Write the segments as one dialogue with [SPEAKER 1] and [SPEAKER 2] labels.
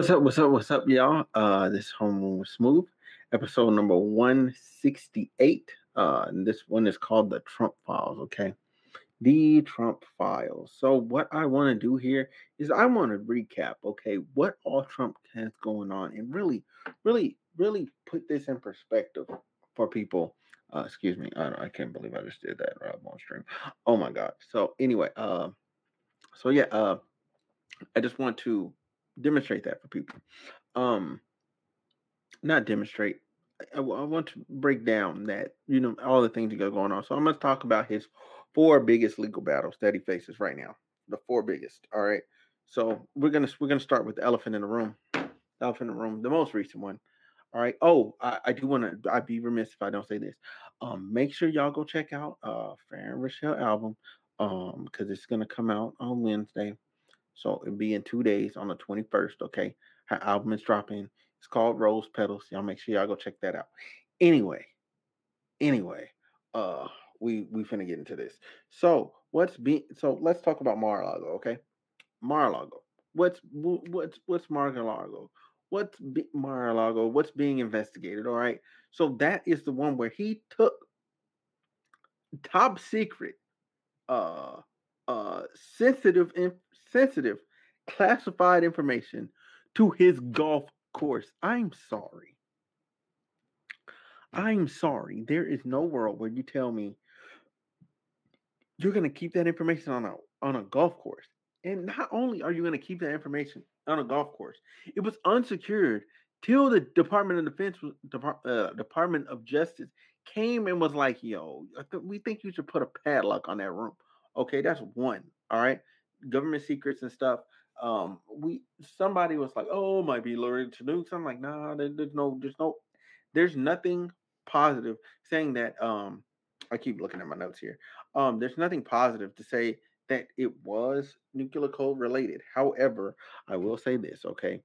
[SPEAKER 1] What's up? What's up? What's up, y'all? Uh, this is Home Smooth, episode number one sixty eight. Uh, and this one is called the Trump Files. Okay, the Trump Files. So what I want to do here is I want to recap. Okay, what all Trump has going on, and really, really, really put this in perspective for people. Uh, excuse me, I, I can't believe I just did that right on stream. Oh my god. So anyway, uh, so yeah, uh, I just want to demonstrate that for people. Um, not demonstrate. I, I want to break down that you know all the things that go going on. So I'm going to talk about his four biggest legal battles that he faces right now. The four biggest. All right. So we're gonna we're gonna start with the elephant in the room. The elephant in the room, the most recent one. All right. Oh, I, I do want to. I'd be remiss if I don't say this. Um, make sure y'all go check out uh Fran Rochelle album. Um, because it's gonna come out on Wednesday. So it'll be in two days on the 21st. Okay. Her album is dropping. It's called Rose Petals. Y'all make sure y'all go check that out. Anyway, anyway, uh, we we finna get into this. So what's being so let's talk about Mar-a-Lago, okay? Mar-a-Lago. What's what's what's Mar-a-Lago? What's be, Mar-a-Lago? What's being investigated? All right. So that is the one where he took top secret, uh, uh, sensitive sensitive, classified information to his golf course. I'm sorry. I'm sorry. There is no world where you tell me you're going to keep that information on a on a golf course. And not only are you going to keep that information on a golf course, it was unsecured till the Department of Defense, uh, Department of Justice came and was like, "Yo, we think you should put a padlock on that room." Okay, that's one. All right government secrets and stuff. Um, we somebody was like, "Oh, might be lurid to nukes." I'm like, "Nah, there, there's no, there's no, there's nothing positive saying that." Um, I keep looking at my notes here. Um, there's nothing positive to say that it was nuclear code related. However, I will say this, okay?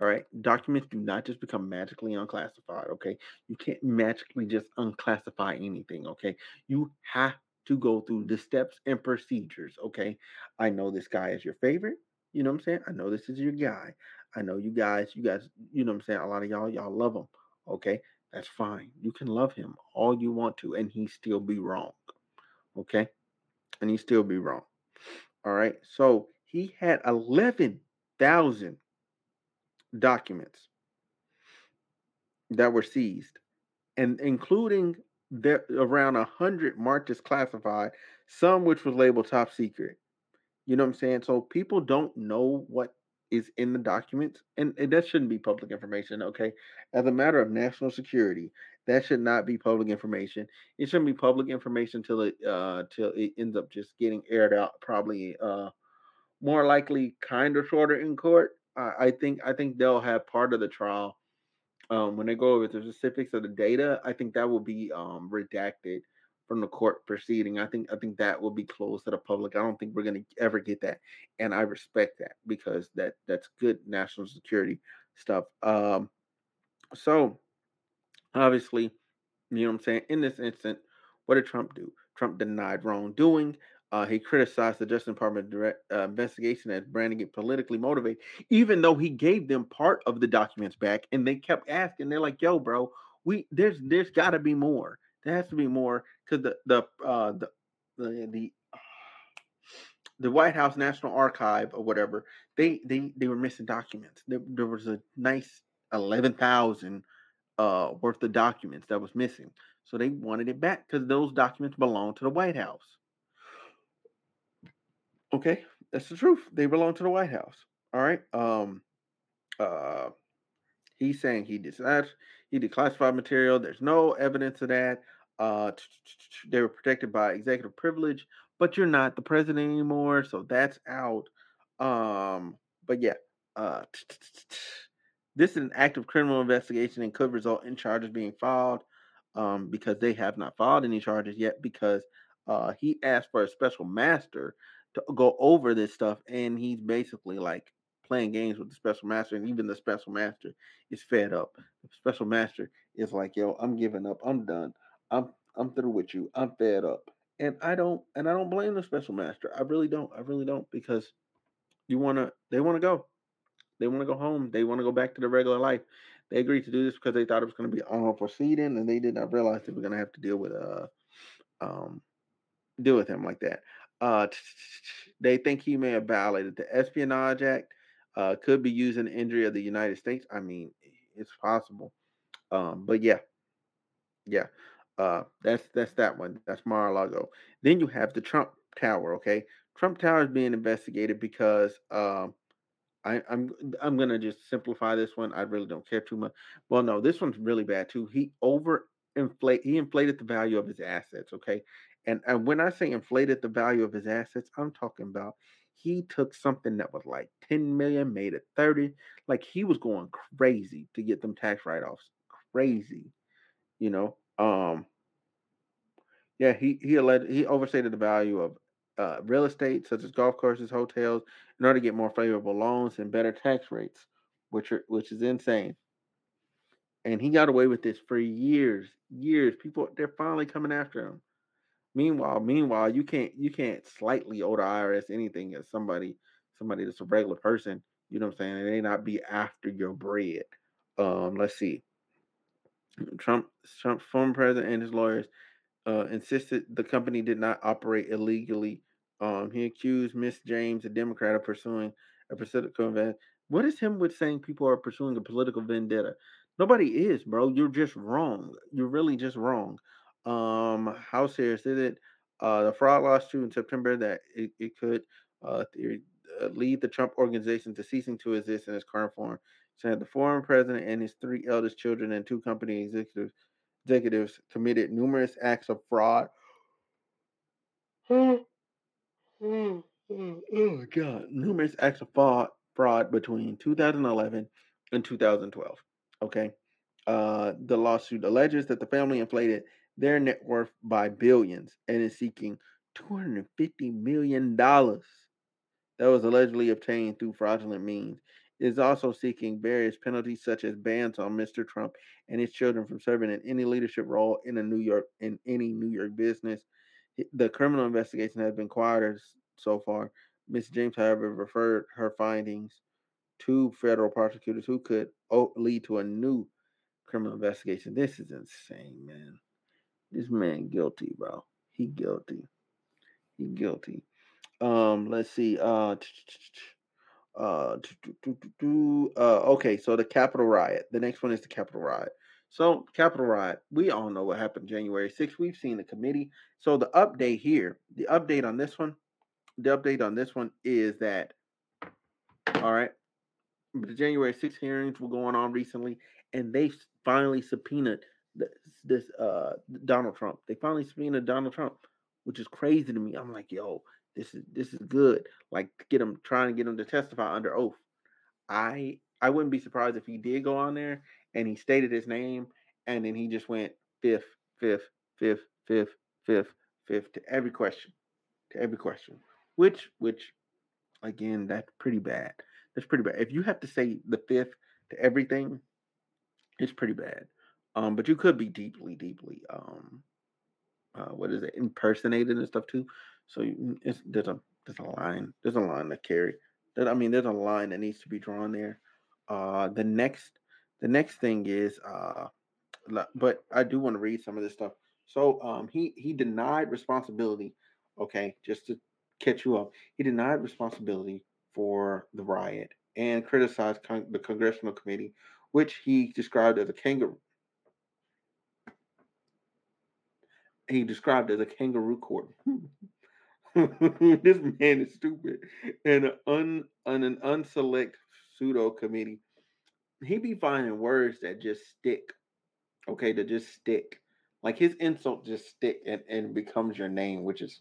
[SPEAKER 1] All right, documents do not just become magically unclassified, okay? You can't magically just unclassify anything, okay? You have to go through the steps and procedures. Okay. I know this guy is your favorite. You know what I'm saying? I know this is your guy. I know you guys, you guys, you know what I'm saying? A lot of y'all, y'all love him. Okay. That's fine. You can love him all you want to, and he still be wrong. Okay. And he still be wrong. All right. So he had 11,000 documents that were seized, and including there around a hundred marches classified, some which was labeled top secret. You know what I'm saying? So people don't know what is in the documents, and, and that shouldn't be public information. Okay, as a matter of national security, that should not be public information. It shouldn't be public information till it uh till it ends up just getting aired out. Probably uh more likely kind of shorter in court. I, I think I think they'll have part of the trial um, when they go over the specifics of the data, I think that will be um, redacted from the court proceeding. I think I think that will be closed to the public. I don't think we're going to ever get that, and I respect that because that that's good national security stuff. Um, so obviously, you know what I'm saying. In this instant, what did Trump do? Trump denied wrongdoing. Uh, he criticized the Justice Department direct, uh, investigation as branding it politically motivated, even though he gave them part of the documents back, and they kept asking. They're like, "Yo, bro, we there's there's got to be more. There has to be more because the the uh, the the the the White House National Archive or whatever they they they were missing documents. There, there was a nice eleven thousand uh worth of documents that was missing, so they wanted it back because those documents belong to the White House. Okay, that's the truth. They belong to the White House. All right. Um uh he's saying he decided he declassified material. There's no evidence of that. Uh they were protected by executive privilege, but you're not the president anymore, so that's out. Um, but yeah, uh this is an active criminal investigation and could result in charges being filed um, because they have not filed any charges yet because uh, he asked for a special master to go over this stuff, and he's basically like playing games with the special master, and even the special master is fed up. The special master is like, "Yo, I'm giving up. I'm done. I'm I'm through with you. I'm fed up." And I don't and I don't blame the special master. I really don't. I really don't because you want to. They want to go. They want to go home. They want to go back to their regular life. They agreed to do this because they thought it was going to be honorable proceeding, and they did not realize they were going to have to deal with uh um deal with him like that. Uh, they think he may have violated the Espionage Act. Uh, could be used in injury of the United States. I mean, it's possible. Um, but yeah, yeah. Uh, that's that's that one. That's Mar-a-Lago. Then you have the Trump Tower. Okay, Trump Tower is being investigated because um, I, I'm I'm gonna just simplify this one. I really don't care too much. Well, no, this one's really bad too. He over inflate he inflated the value of his assets. Okay, and and when I say inflated the value of his assets, I'm talking about he took something that was like 10 million, made it 30. Like he was going crazy to get them tax write-offs. Crazy, you know. Um, yeah, he he alleged he overstated the value of uh, real estate such as golf courses, hotels, in order to get more favorable loans and better tax rates, which are which is insane. And he got away with this for years, years. People they're finally coming after him. Meanwhile, meanwhile, you can't you can't slightly owe the IRS anything as somebody somebody that's a regular person. You know what I'm saying? And they not be after your bread. Um, let's see. Trump, Trump's former president and his lawyers uh, insisted the company did not operate illegally. Um, he accused Miss James, a Democrat, of pursuing a political vendetta. What is him with saying people are pursuing a political vendetta? Nobody is, bro. You're just wrong. You're really just wrong. Um, how serious is it? Uh, the fraud lawsuit in September that it, it could uh, uh, lead the Trump organization to ceasing to exist in its current form. Said the former president and his three eldest children and two company executives executives committed numerous acts of fraud. oh my God! Numerous acts of fraud fraud between 2011 and 2012. Okay. Uh, the lawsuit alleges that the family inflated their net worth by billions and is seeking $250 million that was allegedly obtained through fraudulent means. It is also seeking various penalties such as bans on Mr. Trump and his children from serving in any leadership role in a New York in any New York business. The criminal investigation has been quieter so far. Ms. James, however, referred her findings to federal prosecutors who could oh, lead to a new criminal investigation. This is insane, man. This man guilty, bro. He guilty. He guilty. Um, let's see. Uh, uh, okay. So the Capitol riot. The next one is the Capitol riot. So Capitol riot. We all know what happened January 6th. We've seen the committee. So the update here, the update on this one, the update on this one is that, all right, the January 6th hearings were going on recently, and they finally subpoenaed this, this uh Donald Trump. They finally subpoenaed Donald Trump, which is crazy to me. I'm like, yo, this is this is good. Like get him trying to get him to testify under oath. I I wouldn't be surprised if he did go on there and he stated his name and then he just went fifth, fifth, fifth, fifth, fifth, fifth to every question. To every question. Which which again, that's pretty bad. That's pretty bad. If you have to say the fifth to everything, it's pretty bad. Um, but you could be deeply, deeply um, uh, what is it, impersonated and stuff too. So you, there's a there's a line there's a line to carry. That I mean, there's a line that needs to be drawn there. Uh, the next the next thing is uh, but I do want to read some of this stuff. So um, he he denied responsibility. Okay, just to catch you up, he denied responsibility for the riot and criticized con- the congressional committee, which he described as a kangaroo he described as a kangaroo court. this man is stupid. And an, un, an, an unselect pseudo committee. He be finding words that just stick. Okay, to just stick. Like his insult just stick and, and becomes your name, which is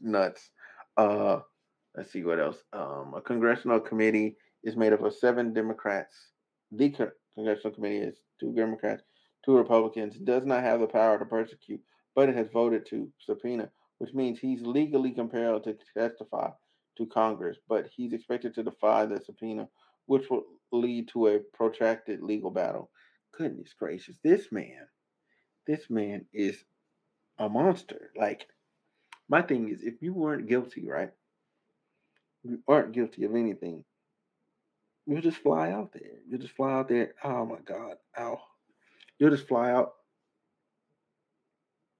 [SPEAKER 1] nuts. Uh let's see what else. Um a congressional committee is made up of seven Democrats. The congressional committee is two Democrats, two Republicans, does not have the power to persecute but it has voted to subpoena, which means he's legally compelled to testify to Congress, but he's expected to defy the subpoena which will lead to a protracted legal battle. Goodness gracious, this man, this man is a monster. Like, my thing is, if you weren't guilty, right? You aren't guilty of anything. You'll just fly out there. You'll just fly out there. Oh my God. Ow. You'll just fly out.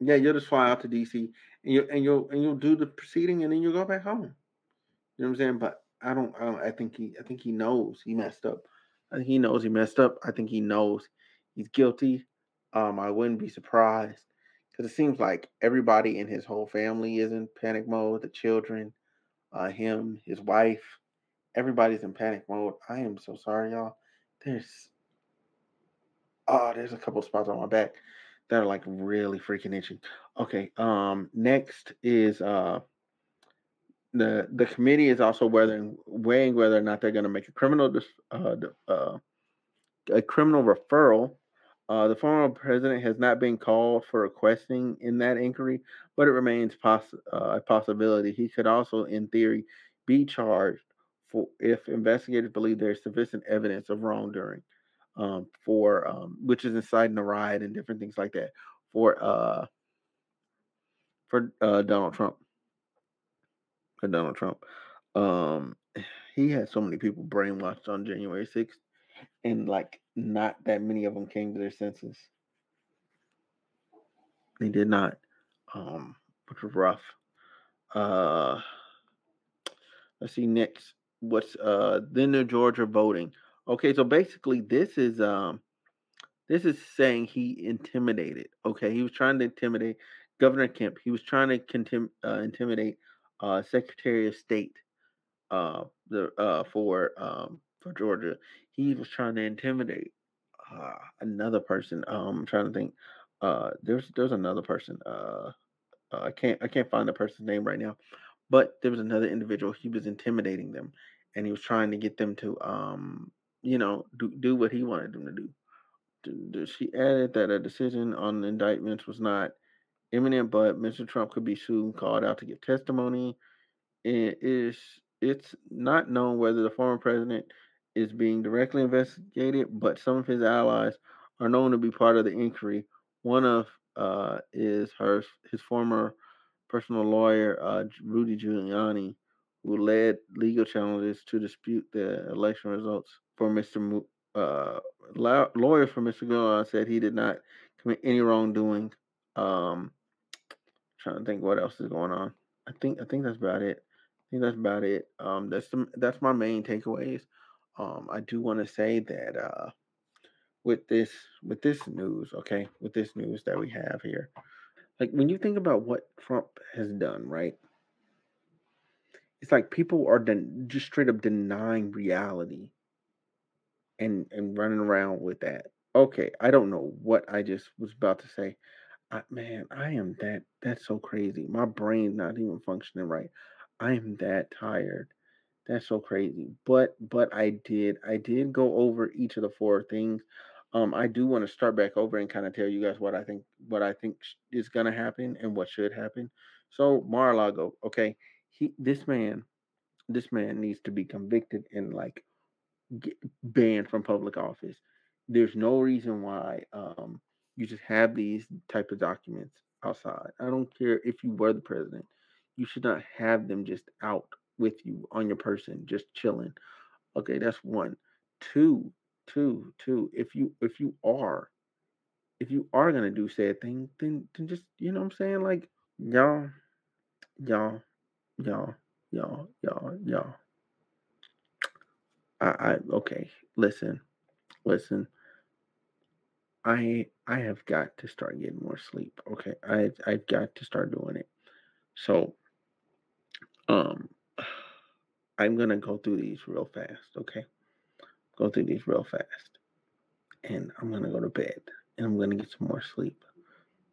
[SPEAKER 1] Yeah, you'll just fly out to DC and you and you'll and you'll do the proceeding and then you'll go back home. You know what I'm saying? But I don't, I don't I think he I think he knows he messed up. I think he knows he messed up. I think he knows he's guilty. Um, I wouldn't be surprised because it seems like everybody in his whole family is in panic mode. The children, uh, him, his wife, everybody's in panic mode. I am so sorry, y'all. There's oh, there's a couple spots on my back that are like really freaking itchy. Okay, um, next is uh the the committee is also whether weighing whether or not they're going to make a criminal uh, uh, a criminal referral. Uh, the former president has not been called for requesting in that inquiry, but it remains poss- uh, a possibility. He could also, in theory, be charged for if investigators believe there is sufficient evidence of wrongdoing, um, for um, which is inciting a riot and different things like that for uh, for uh, Donald Trump. For Donald Trump, um, he had so many people brainwashed on January sixth, and like not that many of them came to their senses. They did not, um, which was rough. Uh, let's see next. What's uh then the Georgia voting? Okay, so basically this is um this is saying he intimidated. Okay, he was trying to intimidate Governor Kemp. He was trying to contim- uh, intimidate uh, Secretary of State uh, the uh, for um, for Georgia. He was trying to intimidate uh, another person. Um, I'm trying to think. Uh, there's there's another person. I can't I can't find the person's name right now, but there was another individual. He was intimidating them, and he was trying to get them to um you know do do what he wanted them to do. She added that a decision on indictments was not imminent, but Mr. Trump could be soon called out to give testimony. It is it's not known whether the former president is being directly investigated, but some of his allies are known to be part of the inquiry. One of uh, is her his former personal lawyer, uh, Rudy Giuliani, who led legal challenges to dispute the election results for Mr. Mo- uh, lawyer for Mr. Giuliani said he did not commit any wrongdoing. Um, trying to think what else is going on. I think I think that's about it. I think that's about it. Um, that's the that's my main takeaways. Um, I do want to say that uh, with this with this news, okay, with this news that we have here, like when you think about what Trump has done, right? It's like people are den- just straight up denying reality and and running around with that. Okay, I don't know what I just was about to say. I, man, I am that. That's so crazy. My brain's not even functioning right. I am that tired. That's so crazy. But but I did I did go over each of the four things. Um, I do want to start back over and kind of tell you guys what I think what I think is gonna happen and what should happen. So Mar-a-Lago, okay, he this man, this man needs to be convicted and like banned from public office. There's no reason why um you just have these type of documents outside. I don't care if you were the president. You should not have them just out with you on your person, just chilling. Okay, that's one. Two, two, two. If you if you are, if you are gonna do said thing, then then just you know what I'm saying, like y'all, y'all, y'all, y'all, y'all, y'all. I, I okay. Listen, listen. I I have got to start getting more sleep. Okay, I I've got to start doing it. So, um, I'm gonna go through these real fast. Okay, go through these real fast, and I'm gonna go to bed and I'm gonna get some more sleep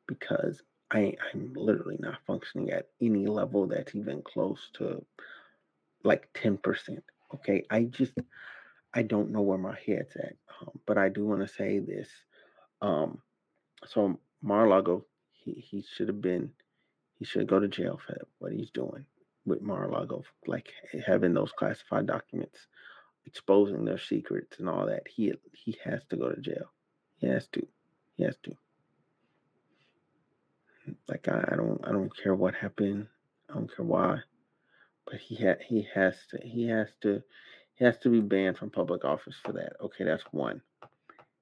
[SPEAKER 1] because I I'm literally not functioning at any level that's even close to like ten percent. Okay, I just I don't know where my head's at, um, but I do want to say this um, so Mar-a-Lago, he, he should have been, he should go to jail for what he's doing with Mar-a-Lago, like having those classified documents. exposing their secrets and all that, he he has to go to jail. He has to. He has to. Like I, I don't I don't care what happened. I don't care why. But he had he has to he has to he has to be banned from public office for that. Okay, that's one.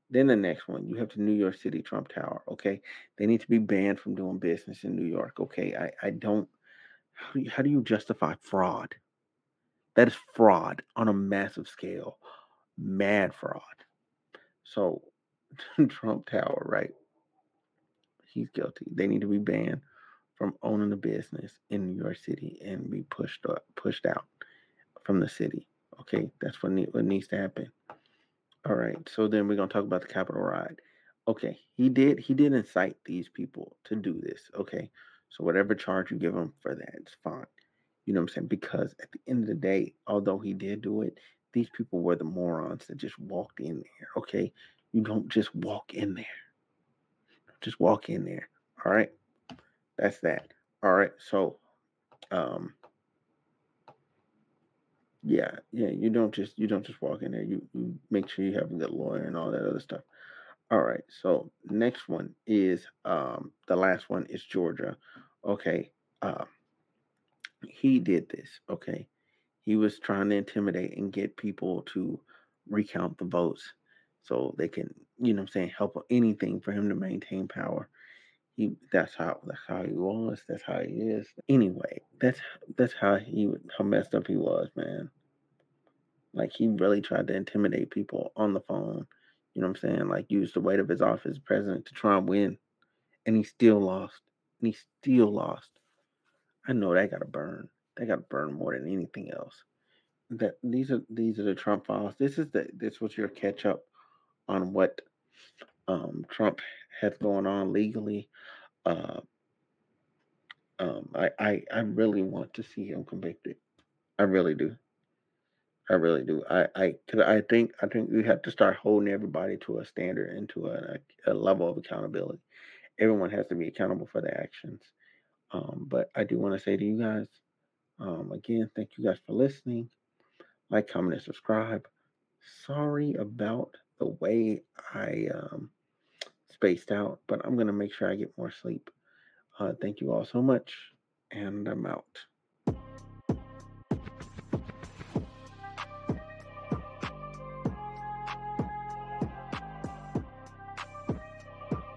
[SPEAKER 1] Then the next one, you have the New York City Trump Tower. Okay, they need to be banned from doing business in New York. Okay, I I don't. How do you, how do you justify fraud? That is fraud on a massive scale, mad fraud. So, Trump Tower, right? He's guilty. They need to be banned from owning a business in New York City and be pushed up, pushed out from the city. Okay, that's what, what needs to happen. All right, so then we're gonna talk about the Capitol ride. Okay, he did he did incite these people to do this. Okay, so whatever charge you give him for that, it's fine. You know what I'm saying? Because at the end of the day, although he did do it, these people were the morons that just walked in there. Okay, you don't just walk in there. Just walk in there. All right, that's that. All right, so um yeah, yeah. You don't just you don't just walk in there. You, you make sure you have a good lawyer and all that other stuff. All right. So next one is um the last one is Georgia. Okay. Um he did this. Okay. He was trying to intimidate and get people to recount the votes so they can, you know I'm saying, help anything for him to maintain power. He that's how that's how he was. That's how he is. Anyway, that's that's how he how messed up he was, man. Like he really tried to intimidate people on the phone. You know what I'm saying? Like use the weight of his office president to try and win. And he still lost. And he still lost. I know that gotta burn. That gotta burn more than anything else. That these are these are the Trump files. This is the this was your catch up on what um, Trump has going on legally uh, um, I, I I really want to see him convicted. I really do. I really do. I I cause I think I think we have to start holding everybody to a standard and to a, a level of accountability. Everyone has to be accountable for their actions. Um, but I do want to say to you guys, um, again, thank you guys for listening. Like, comment, and subscribe. Sorry about the way I um, spaced out, but I'm gonna make sure I get more sleep. Uh, thank you all so much, and I'm out.